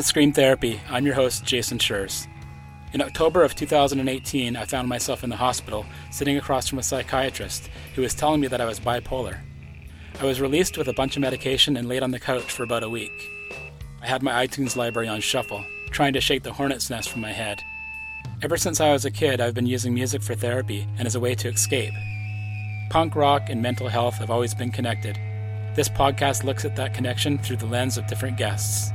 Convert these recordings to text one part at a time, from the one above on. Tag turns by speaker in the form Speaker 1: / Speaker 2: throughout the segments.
Speaker 1: To Scream Therapy. I'm your host, Jason Schreurs. In October of 2018, I found myself in the hospital, sitting across from a psychiatrist who was telling me that I was bipolar. I was released with a bunch of medication and laid on the couch for about a week. I had my iTunes library on shuffle, trying to shake the hornet's nest from my head. Ever since I was a kid, I've been using music for therapy and as a way to escape. Punk rock and mental health have always been connected. This podcast looks at that connection through the lens of different guests.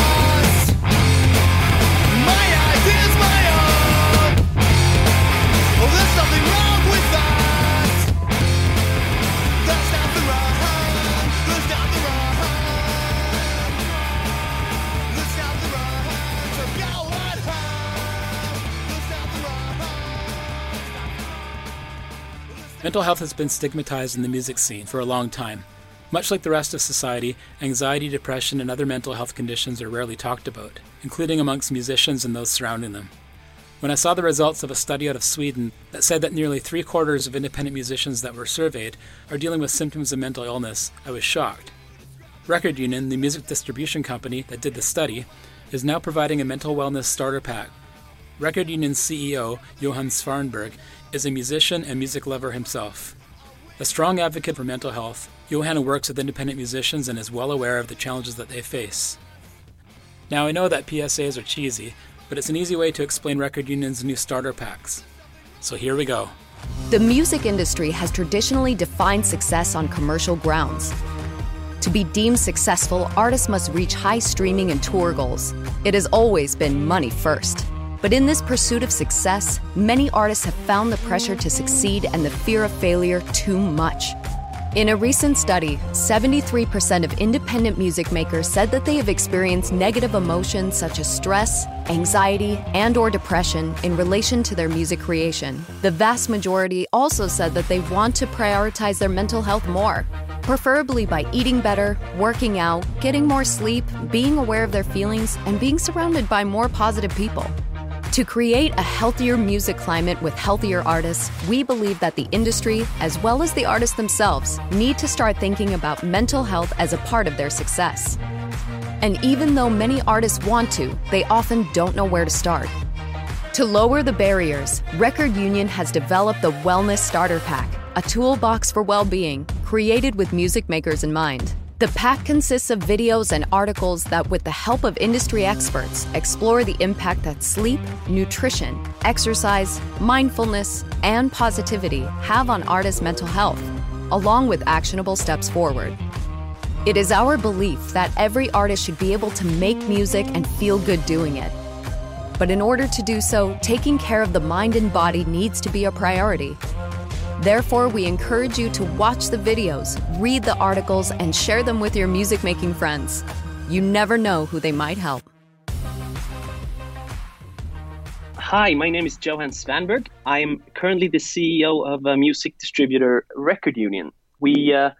Speaker 1: Mental health has been stigmatized in the music scene for a long time. Much like the rest of society, anxiety, depression, and other mental health conditions are rarely talked about, including amongst musicians and those surrounding them. When I saw the results of a study out of Sweden that said that nearly three quarters of independent musicians that were surveyed are dealing with symptoms of mental illness, I was shocked. Record Union, the music distribution company that did the study, is now providing a mental wellness starter pack. Record Union CEO, Johan Svanberg, is a musician and music lover himself. A strong advocate for mental health, Johan works with independent musicians and is well aware of the challenges that they face. Now, I know that PSAs are cheesy, but it's an easy way to explain Record Union's new starter packs. So here we go.
Speaker 2: The music industry has traditionally defined success on commercial grounds. To be deemed successful, artists must reach high streaming and tour goals. It has always been money first. But in this pursuit of success, many artists have found the pressure to succeed and the fear of failure too much. In a recent study, 73% of independent music makers said that they have experienced negative emotions such as stress, anxiety, and or depression in relation to their music creation. The vast majority also said that they want to prioritize their mental health more, preferably by eating better, working out, getting more sleep, being aware of their feelings, and being surrounded by more positive people. To create a healthier music climate with healthier artists, we believe that the industry, as well as the artists themselves, need to start thinking about mental health as a part of their success. And even though many artists want to, they often don't know where to start. To lower the barriers, Record Union has developed the Wellness Starter Pack, a toolbox for well being created with music makers in mind. The pack consists of videos and articles that, with the help of industry experts, explore the impact that sleep, nutrition, exercise, mindfulness, and positivity have on artists' mental health, along with actionable steps forward. It is our belief that every artist should be able to make music and feel good doing it. But in order to do so, taking care of the mind and body needs to be a priority. Therefore, we encourage you to watch the videos, read the articles, and share them with your music making friends. You never know who they might help.
Speaker 3: Hi, my name is Johan Svanberg. I'm currently the CEO of a music distributor, Record Union. We uh,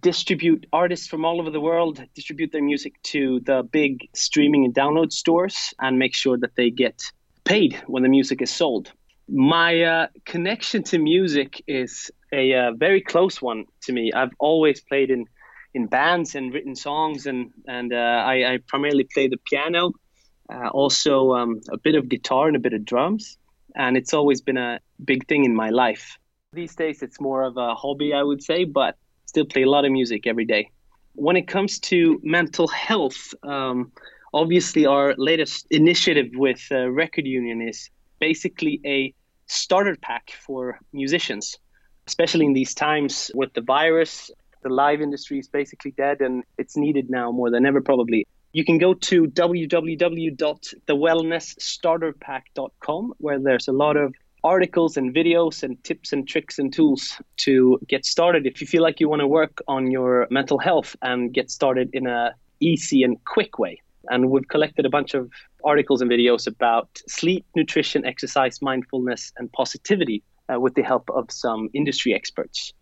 Speaker 3: distribute artists from all over the world, distribute their music to the big streaming and download stores, and make sure that they get paid when the music is sold. My uh, connection to music is a uh, very close one to me. I've always played in in bands and written songs, and and uh, I, I, primarily play the piano, uh, also um, a bit of guitar and a bit of drums, and it's always been a big thing in my life. These days, it's more of a hobby, I would say, but still play a lot of music every day. When it comes to mental health, um, obviously, our latest initiative with uh, Record Union is basically a starter pack for musicians, especially in these times with the virus. The live industry is basically dead and it's needed now more than ever, probably. You can go to www.thewellnessstarterpack.com where there's a lot of articles and videos and tips and tricks and tools to get started if you feel like you want to work on your mental health and get started in a easy and quick way and we've collected a bunch of articles and videos about sleep, nutrition, exercise, mindfulness, and positivity uh, with the help of some industry experts.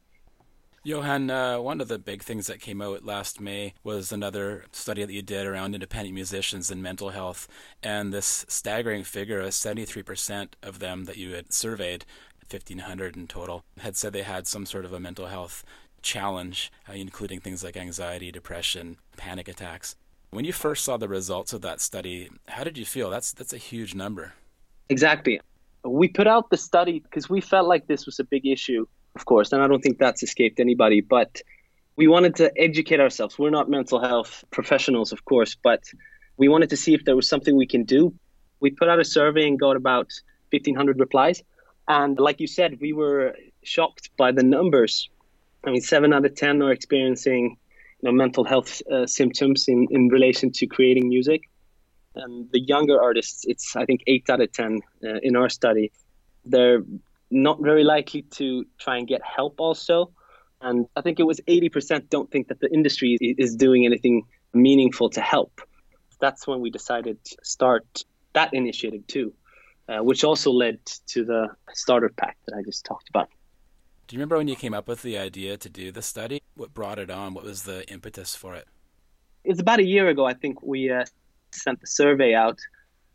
Speaker 1: Johan, uh, one of the big things that came out last May was another study that you did around independent musicians and mental health, and this staggering figure of 73% of them that you had surveyed, 1,500 in total, had said they had some sort of a mental health challenge, uh, including things like anxiety, depression, panic attacks. When you first saw the results of that study, how did you feel? That's that's a huge number.
Speaker 3: Exactly. We put out the study because we felt like this was a big issue of course, and I don't think that's escaped anybody. But we wanted to educate ourselves. We're not mental health professionals, of course, but we wanted to see if there was something we can do. We put out a survey and got about 1,500 replies. And like you said, we were shocked by the numbers. I mean, seven out of 10 are experiencing you know, mental health uh, symptoms in, in relation to creating music. And the younger artists, it's, I think, eight out of 10 uh, in our study. They're not very likely to try and get help also. And I think it was 80% don't think that the industry is doing anything meaningful to help. That's when we decided to start that initiative too, uh, which also led to the starter pack that I just talked about.
Speaker 1: Do you remember when you came up with the idea to do the study? What brought it on? What was the impetus for it?
Speaker 3: It's about a year ago, I think we uh, sent the survey out.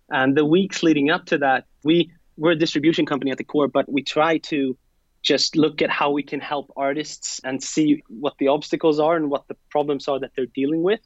Speaker 3: And the weeks leading up to that, we we're a distribution company at the core, but we try to just look at how we can help artists and see what the obstacles are and what the problems are that they're dealing with.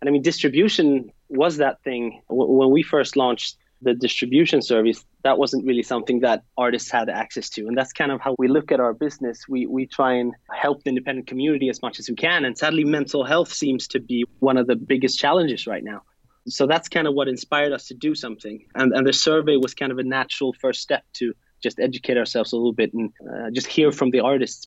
Speaker 3: And I mean, distribution was that thing when we first launched the distribution service. That wasn't really something that artists had access to, and that's kind of how we look at our business. We we try and help the independent community as much as we can, and sadly, mental health seems to be one of the biggest challenges right now. So that's kind of what inspired us to do something. And, and the survey was kind of a natural first step to just educate ourselves a little bit and uh, just hear from the artists.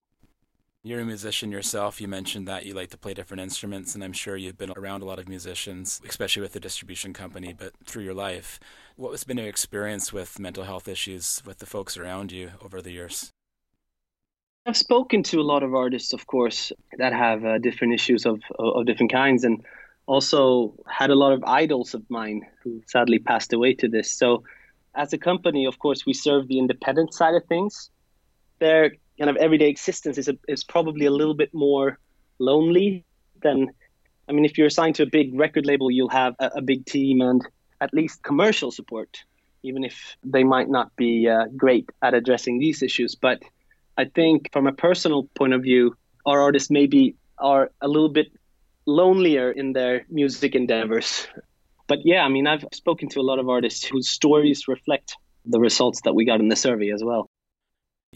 Speaker 1: You're a musician yourself. You mentioned that you like to play different instruments, and I'm sure you've been around a lot of musicians, especially with the distribution company, but through your life. What has been your experience with mental health issues with the folks around you over the years?
Speaker 3: I've spoken to a lot of artists, of course, that have uh, different issues of, of different kinds. And also had a lot of idols of mine who sadly passed away to this. So, as a company, of course, we serve the independent side of things. Their kind of everyday existence is, a, is probably a little bit more lonely than, I mean, if you're assigned to a big record label, you'll have a, a big team and at least commercial support, even if they might not be uh, great at addressing these issues. But I think from a personal point of view, our artists maybe are a little bit lonelier in their music endeavors. But yeah, I mean, I've spoken to a lot of artists whose stories reflect the results that we got in the survey as well.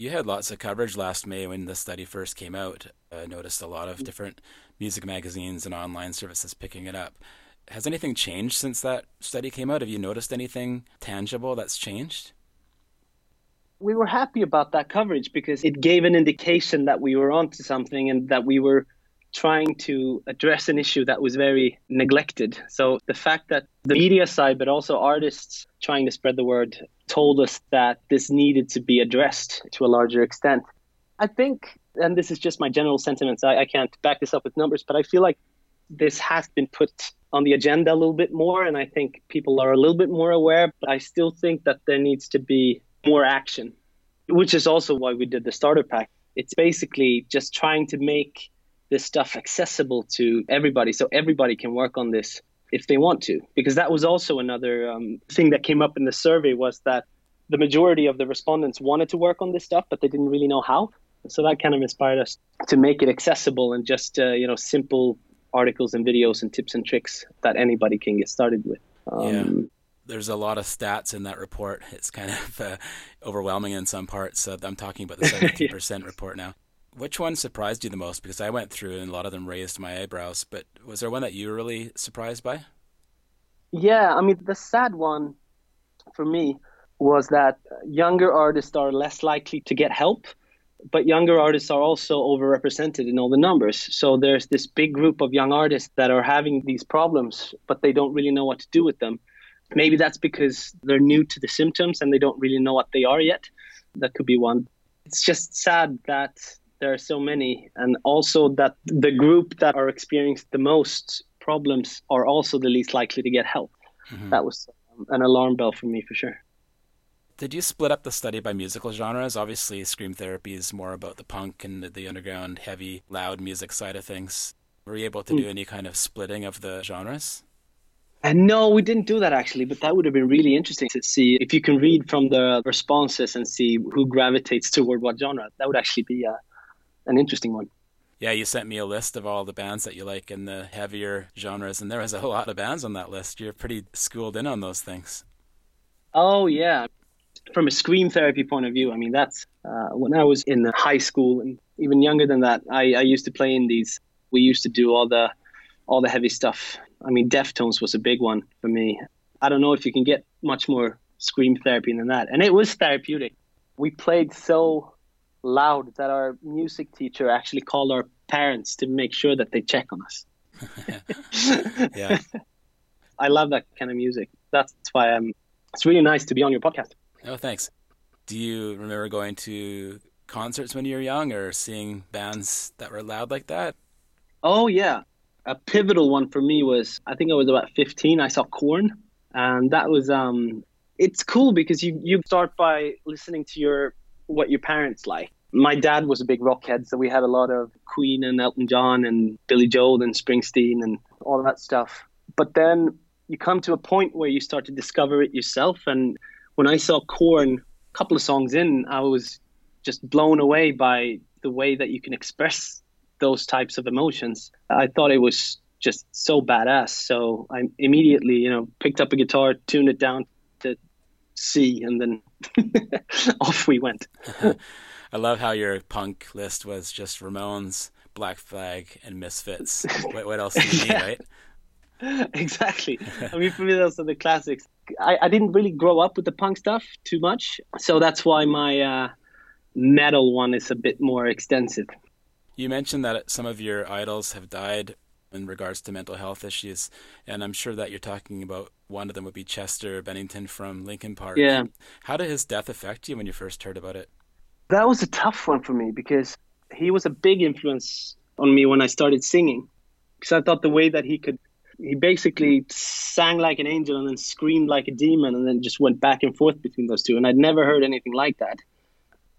Speaker 1: You had lots of coverage last May when the study first came out. I noticed a lot of mm-hmm. different music magazines and online services picking it up. Has anything changed since that study came out? Have you noticed anything tangible that's changed?
Speaker 3: We were happy about that coverage because it gave an indication that we were onto something and that we were trying to address an issue that was very neglected. So the fact that the media side, but also artists trying to spread the word, told us that this needed to be addressed to a larger extent. I think, and this is just my general sentiments, I, I can't back this up with numbers, but I feel like this has been put on the agenda a little bit more, and I think people are a little bit more aware, but I still think that there needs to be more action, which is also why we did the starter pack. It's basically just trying to make this stuff accessible to everybody so everybody can work on this if they want to because that was also another um, thing that came up in the survey was that the majority of the respondents wanted to work on this stuff but they didn't really know how so that kind of inspired us to make it accessible and just uh, you know simple articles and videos and tips and tricks that anybody can get started with um,
Speaker 1: yeah there's a lot of stats in that report. It's kind of uh, overwhelming in some parts. So I'm talking about the 17% yeah. report now. Which one surprised you the most? Because I went through and a lot of them raised my eyebrows. But was there one that you were really surprised by?
Speaker 3: Yeah, I mean, the sad one for me was that younger artists are less likely to get help, but younger artists are also overrepresented in all the numbers. So there's this big group of young artists that are having these problems, but they don't really know what to do with them. Maybe that's because they're new to the symptoms and they don't really know what they are yet. That could be one. It's just sad that there are so many, and also that the group that are experiencing the most problems are also the least likely to get help. Mm-hmm. That was an alarm bell for me for sure.
Speaker 1: Did you split up the study by musical genres? Obviously, Scream Therapy is more about the punk and the underground, heavy, loud music side of things. Were you able to do hmm. any kind of splitting of the genres?
Speaker 3: And no, we didn't do that actually, but that would have been really interesting to see if you can read from the responses and see who gravitates toward what genre. That would actually be uh, an interesting one.
Speaker 1: Yeah, you sent me a list of all the bands that you like in the heavier genres, and there was a lot of bands on that list. You're pretty schooled in on those things.
Speaker 3: Oh, yeah. From a scream therapy point of view, I mean, that's uh, when I was in high school and even younger than that, I, I used to play in these. We used to do all the all the heavy stuff I mean, Deftones was a big one for me. I don't know if you can get much more scream therapy than that. And it was therapeutic. We played so loud that our music teacher actually called our parents to make sure that they check on us.
Speaker 1: yeah.
Speaker 3: I love that kind of music. That's why I'm, it's really nice to be on your podcast.
Speaker 1: Oh, thanks. Do you remember going to concerts when you were young or seeing bands that were loud like that?
Speaker 3: Oh, yeah a pivotal one for me was I think I was about 15. I saw Korn, and that was um, it's cool because you you start by listening to your what your parents like. My dad was a big rockhead, so we had a lot of Queen and Elton John and Billy Joel and Springsteen and all that stuff. But then you come to a point where you start to discover it yourself. And when I saw Korn, a couple of songs in, I was just blown away by the way that you can express those types of emotions. I thought it was just so badass. So I immediately, you know, picked up a guitar, tuned it down C, and then off we went.
Speaker 1: I love how your punk list was just Ramones, Black Flag, and Misfits. what, what else do you need, right?
Speaker 3: exactly. I mean, for me, those are the classics. I, I didn't really grow up with the punk stuff too much, so that's why my uh, metal one is a bit more extensive.
Speaker 1: You mentioned that some of your idols have died in regards to mental health issues, and I'm sure that you're talking about one of them would be Chester Bennington from Linkin Park.
Speaker 3: Yeah.
Speaker 1: How did his death affect you when you first heard about it?
Speaker 3: That was a tough one for me because he was a big influence on me when I started singing. Because I thought the way that he could, he basically sang like an angel and then screamed like a demon and then just went back and forth between those two. And I'd never heard anything like that.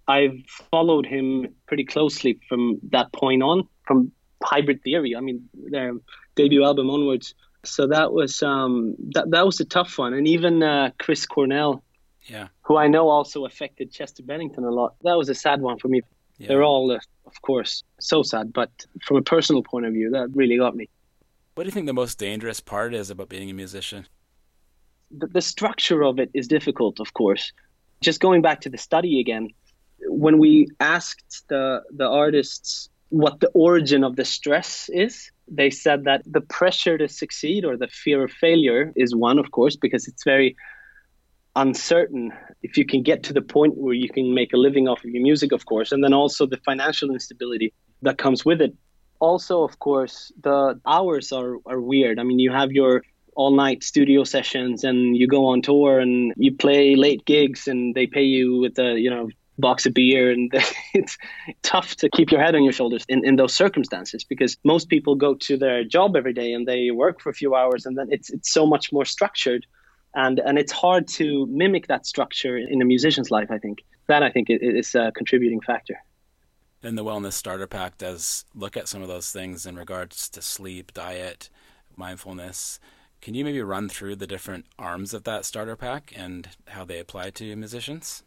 Speaker 3: I've followed him pretty closely from that point on, from Hybrid Theory. I mean, their debut album onwards. So that was um, that that was a tough one, and even uh, Chris Cornell,
Speaker 1: yeah,
Speaker 3: who I know also affected Chester Bennington a lot. That was a sad one for me. Yeah. They're all, uh, of course, so sad, but from a personal point of view, that really got me.
Speaker 1: What do you think the most dangerous part is about being a musician?
Speaker 3: The, the structure of it is difficult, of course. Just going back to the study again, when we asked the the artists what the origin of the stress is, they said that the pressure to succeed or the fear of failure is one, of course, because it's very uncertain if you can get to the point where you can make a living off of your music, of course, and then also the financial instability that comes with it. Also, of course, the hours are, are weird. I mean, you have your all night studio sessions and you go on tour and you play late gigs and they pay you with a you know box of beer and it's tough to keep your head on your shoulders in, in those circumstances because most people go to their job every day and they work for a few hours and then it's it's so much more structured and and it's hard to mimic that structure in a musician's life i think. That i think is a contributing factor.
Speaker 1: Then the wellness starter pack does look at some of those things in regards to sleep diet mindfulness. Can you maybe run through the different arms of that starter pack and how they apply to musicians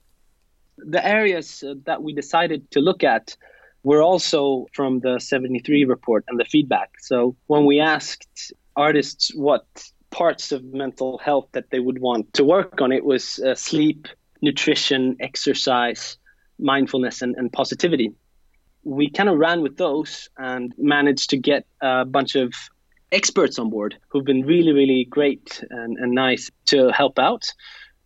Speaker 3: the areas uh, that we decided to look at were also from the 73 report and the feedback. So when we asked artists what parts of mental health that they would want to work on, it was uh, sleep, nutrition, exercise, mindfulness, and, and positivity. We kind of ran with those and managed to get a bunch of experts on board who've been really, really great and, and nice to help out.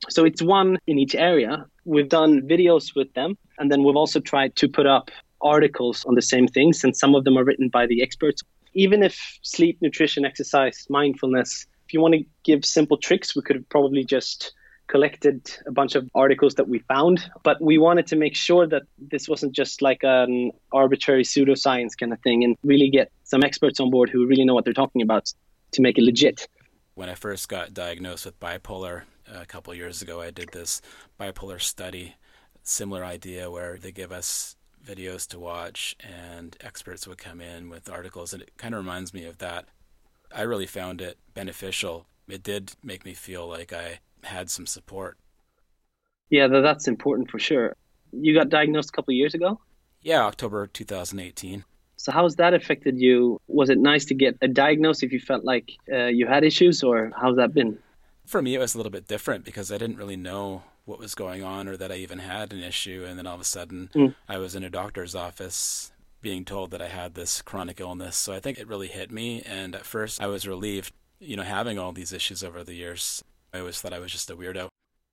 Speaker 3: So it's one in each area. We've done videos with them, and then we've also tried to put up articles on the same things, and some of them are written by the experts. Even if sleep, nutrition, exercise, mindfulness, if you want to give simple tricks, we could have probably just collected a bunch of articles that we found, but we wanted to make sure that this wasn't just like an arbitrary pseudoscience kind of thing and really get some experts on board who really know what they're talking about to make it legit.
Speaker 1: When I first got diagnosed with bipolar, a couple years ago. I did this bipolar study, similar idea where they give us videos to watch and experts would come in with articles and it kind of reminds me of that. I really found it beneficial. It did make me feel like I had some support.
Speaker 3: Yeah, that's important for sure. You got diagnosed a couple of years ago?
Speaker 1: Yeah, October 2018.
Speaker 3: So how's that affected you? Was it nice to get a diagnosis if you felt like uh, you had issues, or how's that been?
Speaker 1: For me, it was a little bit different because I didn't really know what was going on or that I even had an issue. And then all of a sudden, mm. I was in a doctor's office being told that I had this chronic illness. So I think it really hit me. And at first, I was relieved, you know, having all these issues over the years. I always thought I was just a weirdo.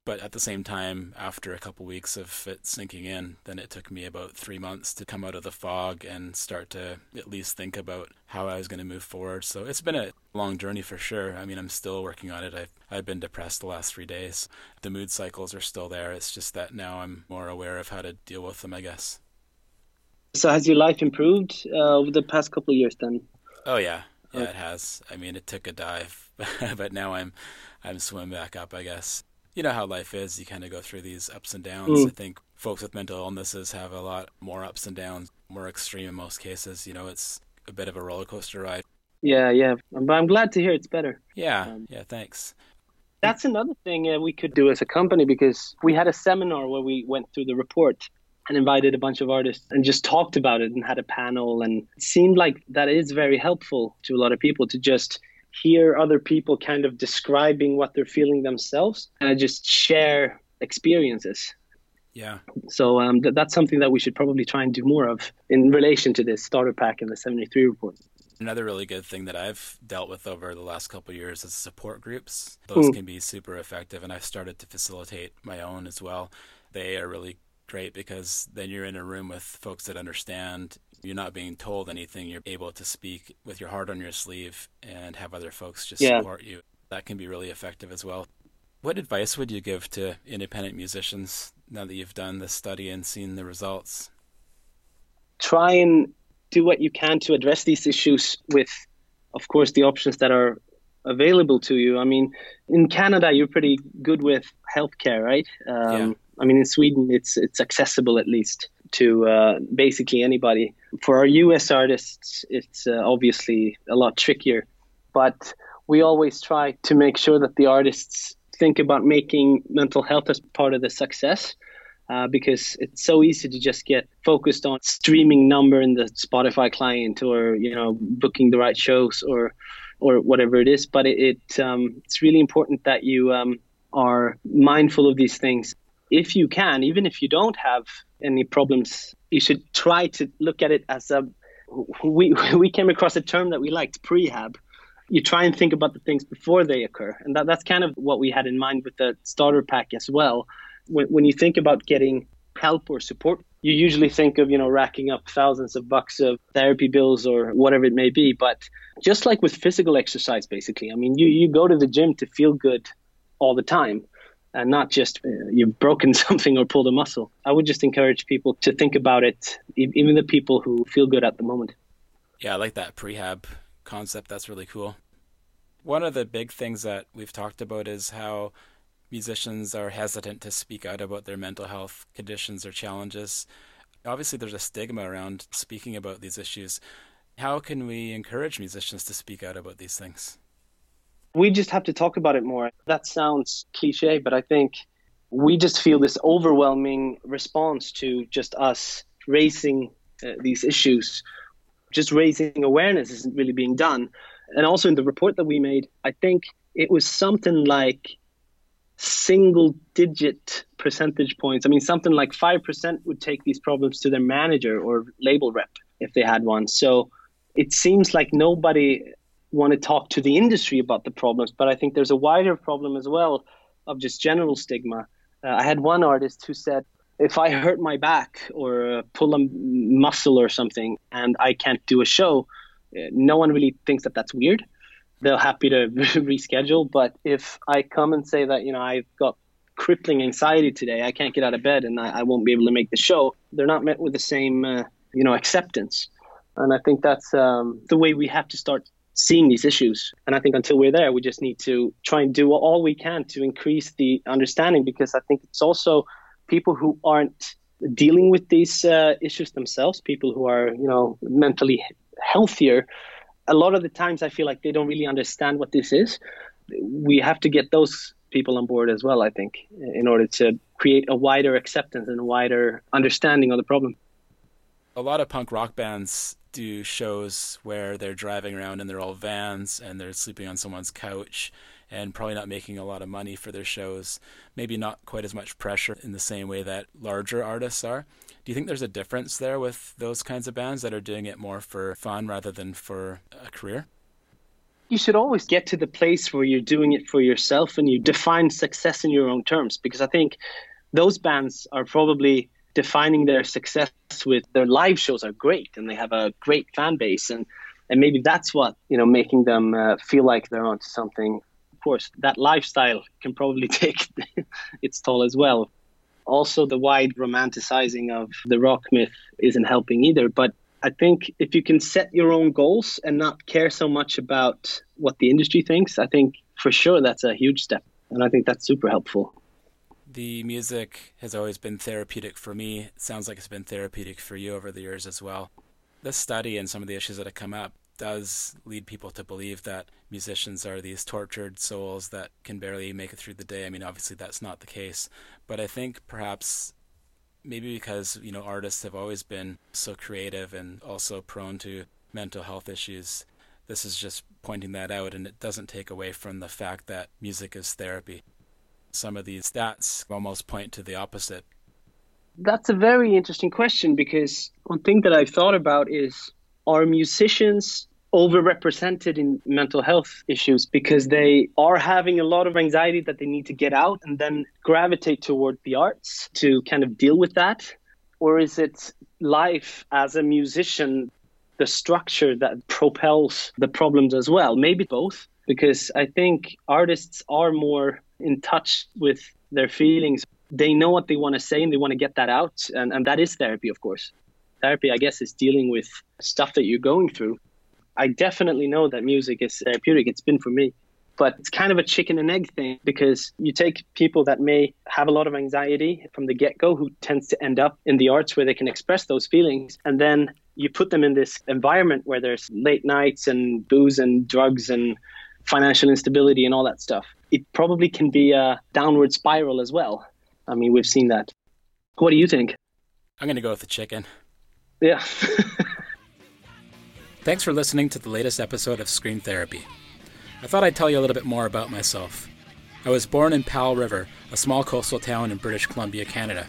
Speaker 1: But at the same time, after a couple weeks of it sinking in, then it took me about three months to come out of the fog and start to at least think about how I was going to move forward. So it's been a long journey for sure. I mean, I'm still working on it. I've, I've been depressed the last three days. The mood cycles are still there. It's just that now I'm more aware of how to deal with them, I guess.
Speaker 3: So has your life improved uh, over the past couple of years then?
Speaker 1: Oh yeah, yeah, it has. I mean, it took a dive, but now I'm I'm swimming back up, I guess you know how life is. You kind of go through these ups and downs. Mm. I think folks with mental illnesses have a lot more ups and downs, more extreme in most cases. You know, it's a bit of a roller coaster ride.
Speaker 3: Yeah, yeah. But I'm glad to hear it's better.
Speaker 1: Yeah, um, yeah, thanks.
Speaker 3: That's another thing uh, we could do as a company because we had a seminar where we went through the report and invited a bunch of artists and just talked about it and had a panel. And it seemed like that is very helpful to a lot of people to just hear other people kind of describing what they're feeling themselves and I just share experiences.
Speaker 1: Yeah.
Speaker 3: So um, th- that's something that we should probably try and do more of in relation to this starter pack and the 73 report.
Speaker 1: Another really good thing that I've dealt with over the last couple years is support groups. Those mm. can be super effective, and I've started to facilitate my own as well. They are really great because then you're in a room with folks that understand you're not being told anything. You're able to speak with your heart on your sleeve and have other folks just yeah. support you. That can be really effective as well. What advice would you give to independent musicians now that you've done this study and seen the results?
Speaker 3: Try and do what you can to address these issues with, of course, the options that are available to you. I mean, in Canada, you're pretty good with healthcare, right? Um, yeah. I mean, in Sweden, it's it's accessible at least to uh, basically anybody. For our US artists, it's uh, obviously a lot trickier, but we always try to make sure that the artists think about making mental health as part of the success. Uh, because it's so easy to just get focused on streaming number in the Spotify client or you know booking the right shows or or whatever it is. But it, it um, it's really important that you um, are mindful of these things if you can, even if you don't have any problems, you should try to look at it as a. We we came across a term that we liked, prehab. You try and think about the things before they occur, and that, that's kind of what we had in mind with the starter pack as well. When when you think about getting help or support, you usually think of you know racking up thousands of bucks of therapy bills or whatever it may be. But just like with physical exercise, basically, I mean, you you go to the gym to feel good all the time and not just uh, you've broken something or pulled a muscle. I would just encourage people to think about it, even the people who feel good at the moment.
Speaker 1: Yeah, I like that prehab concept. That's really cool. One of the big things that we've talked about is how musicians are hesitant to speak out about their mental health conditions or challenges. Obviously, there's a stigma around speaking about these issues. How can we encourage musicians to speak out about these things?
Speaker 3: We just have to talk about it more. That sounds cliche, but I think we just feel this overwhelming response to just us raising uh, these issues. Just raising awareness isn't really being done. And also in the report that we made, I think it was something like single digit percentage points. I mean, something like 5% would take these problems to their manager or label rep if they had one. So it seems like nobody want to talk to the industry about the problems, but I think there's a wider problem as well of just general stigma. Uh, I had one artist who said, if I hurt my back or uh, pull a muscle or something and I can't do a show, uh, no one really thinks that that's weird. They're happy to reschedule. But if I come and say that, you know, I've got crippling anxiety today, I can't get out of bed and I, I won't be able to make the show, they're not met with the same, uh, you know, acceptance. And I think that's um, the way we have to start seeing these issues. And I think until we're there, we just need to try and do all we can to increase the understanding because I think it's also people who aren't dealing with these uh, issues themselves, people who are, you know, mentally healthier. A lot of the times I feel like they don't really understand what this is. We have to get those people on board as well, I think, in order to create a wider acceptance and a wider understanding of the problem.
Speaker 1: A lot of punk rock bands do shows where they're driving around in their old vans and they're sleeping on someone's couch and probably not making a lot of money for their shows. Maybe not quite as much pressure in the same way that larger artists are. Do you think there's a difference there with those kinds of bands that are doing it more for fun rather than for a career?
Speaker 3: You should always get to the place where you're doing it for yourself and you define success in your own terms because I think those bands are probably defining their success with their live shows are great and they have a great fan base. And and maybe that's what you know making them uh, feel like they're onto something. Of course that lifestyle can probably take its toll as well. Also the wide romanticizing of the rock myth isn't helping either. But i think if you can set your own goals and not care so much about what the industry thinks i think for sure that's a huge step. And i think that's super helpful
Speaker 1: the music has always been therapeutic for me. It sounds like it's been therapeutic for you over the years as well. This study and some of the issues that have come up does lead people to believe that musicians are these tortured souls that can barely make it through the day. I mean, obviously that's not the case, but I think perhaps maybe because, you know, artists have always been so creative and also prone to mental health issues, this is just pointing that out and it doesn't take away from the fact that music is therapy some of these stats almost point to the opposite?
Speaker 3: That's a very interesting question because one thing that I've thought about is are musicians overrepresented in mental health issues because they are having a lot of anxiety that they need to get out and then gravitate toward the arts to kind of deal with that? Or is it life as a musician, the structure that propels the problems as well? Maybe both, because I think artists are more in touch with their feelings. They know what they want to say and they want to get that out. And, and that is therapy, of course. Therapy, I guess, is dealing with stuff that you're going through. I definitely know that music is therapeutic. It's been for me. But it's kind of a chicken and egg thing because you take people that may have a lot of anxiety from the get go, who tends to end up in the arts where they can express those feelings. And then you put them in this environment where there's late nights and booze and drugs and financial instability and all that stuff. It probably can be a downward spiral as well. I mean, we've seen that. What do you think?
Speaker 1: I'm going to go with the chicken.
Speaker 3: Yeah.
Speaker 1: Thanks for listening to the latest episode of Scream Therapy. I thought I'd tell you a little bit more about myself. I was born in Powell River, a small coastal town in British Columbia, Canada.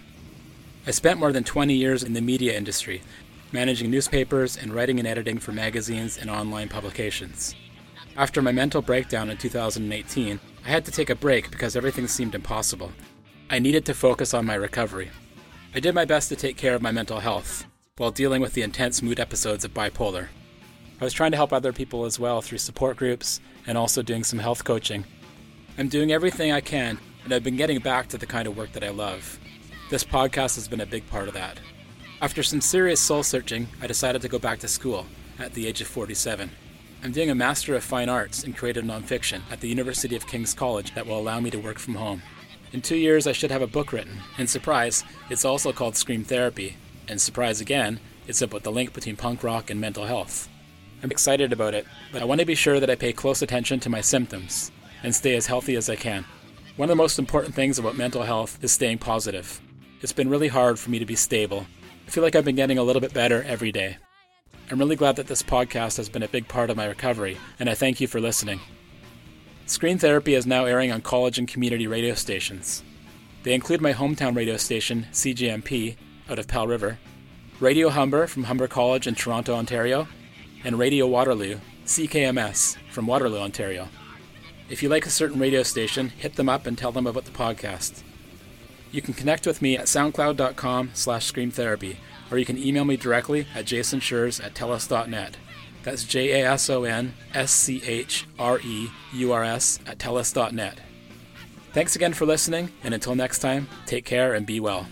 Speaker 1: I spent more than 20 years in the media industry, managing newspapers and writing and editing for magazines and online publications. After my mental breakdown in 2018, I had to take a break because everything seemed impossible. I needed to focus on my recovery. I did my best to take care of my mental health while dealing with the intense mood episodes of bipolar. I was trying to help other people as well through support groups and also doing some health coaching. I'm doing everything I can, and I've been getting back to the kind of work that I love. This podcast has been a big part of that. After some serious soul searching, I decided to go back to school at the age of 47. I'm doing a Master of Fine Arts in Creative Nonfiction at the University of King's College that will allow me to work from home. In two years, I should have a book written, and surprise, it's also called Scream Therapy, and surprise again, it's about the link between punk rock and mental health. I'm excited about it, but I want to be sure that I pay close attention to my symptoms and stay as healthy as I can. One of the most important things about mental health is staying positive. It's been really hard for me to be stable. I feel like I've been getting a little bit better every day. I'm really glad that this podcast has been a big part of my recovery, and I thank you for listening. Scream Therapy is now airing on college and community radio stations. They include my hometown radio station, CJMP, out of Powell River, Radio Humber from Humber College in Toronto, Ontario, and Radio Waterloo, CKMS, from Waterloo, Ontario. If you like a certain radio station, hit them up and tell them about the podcast. You can connect with me at soundcloud.com slash screamtherapy or you can email me directly at jasonschreurs at telus.net. That's J A S O N S C H R E U R S at telus.net. Thanks again for listening, and until next time, take care and be well.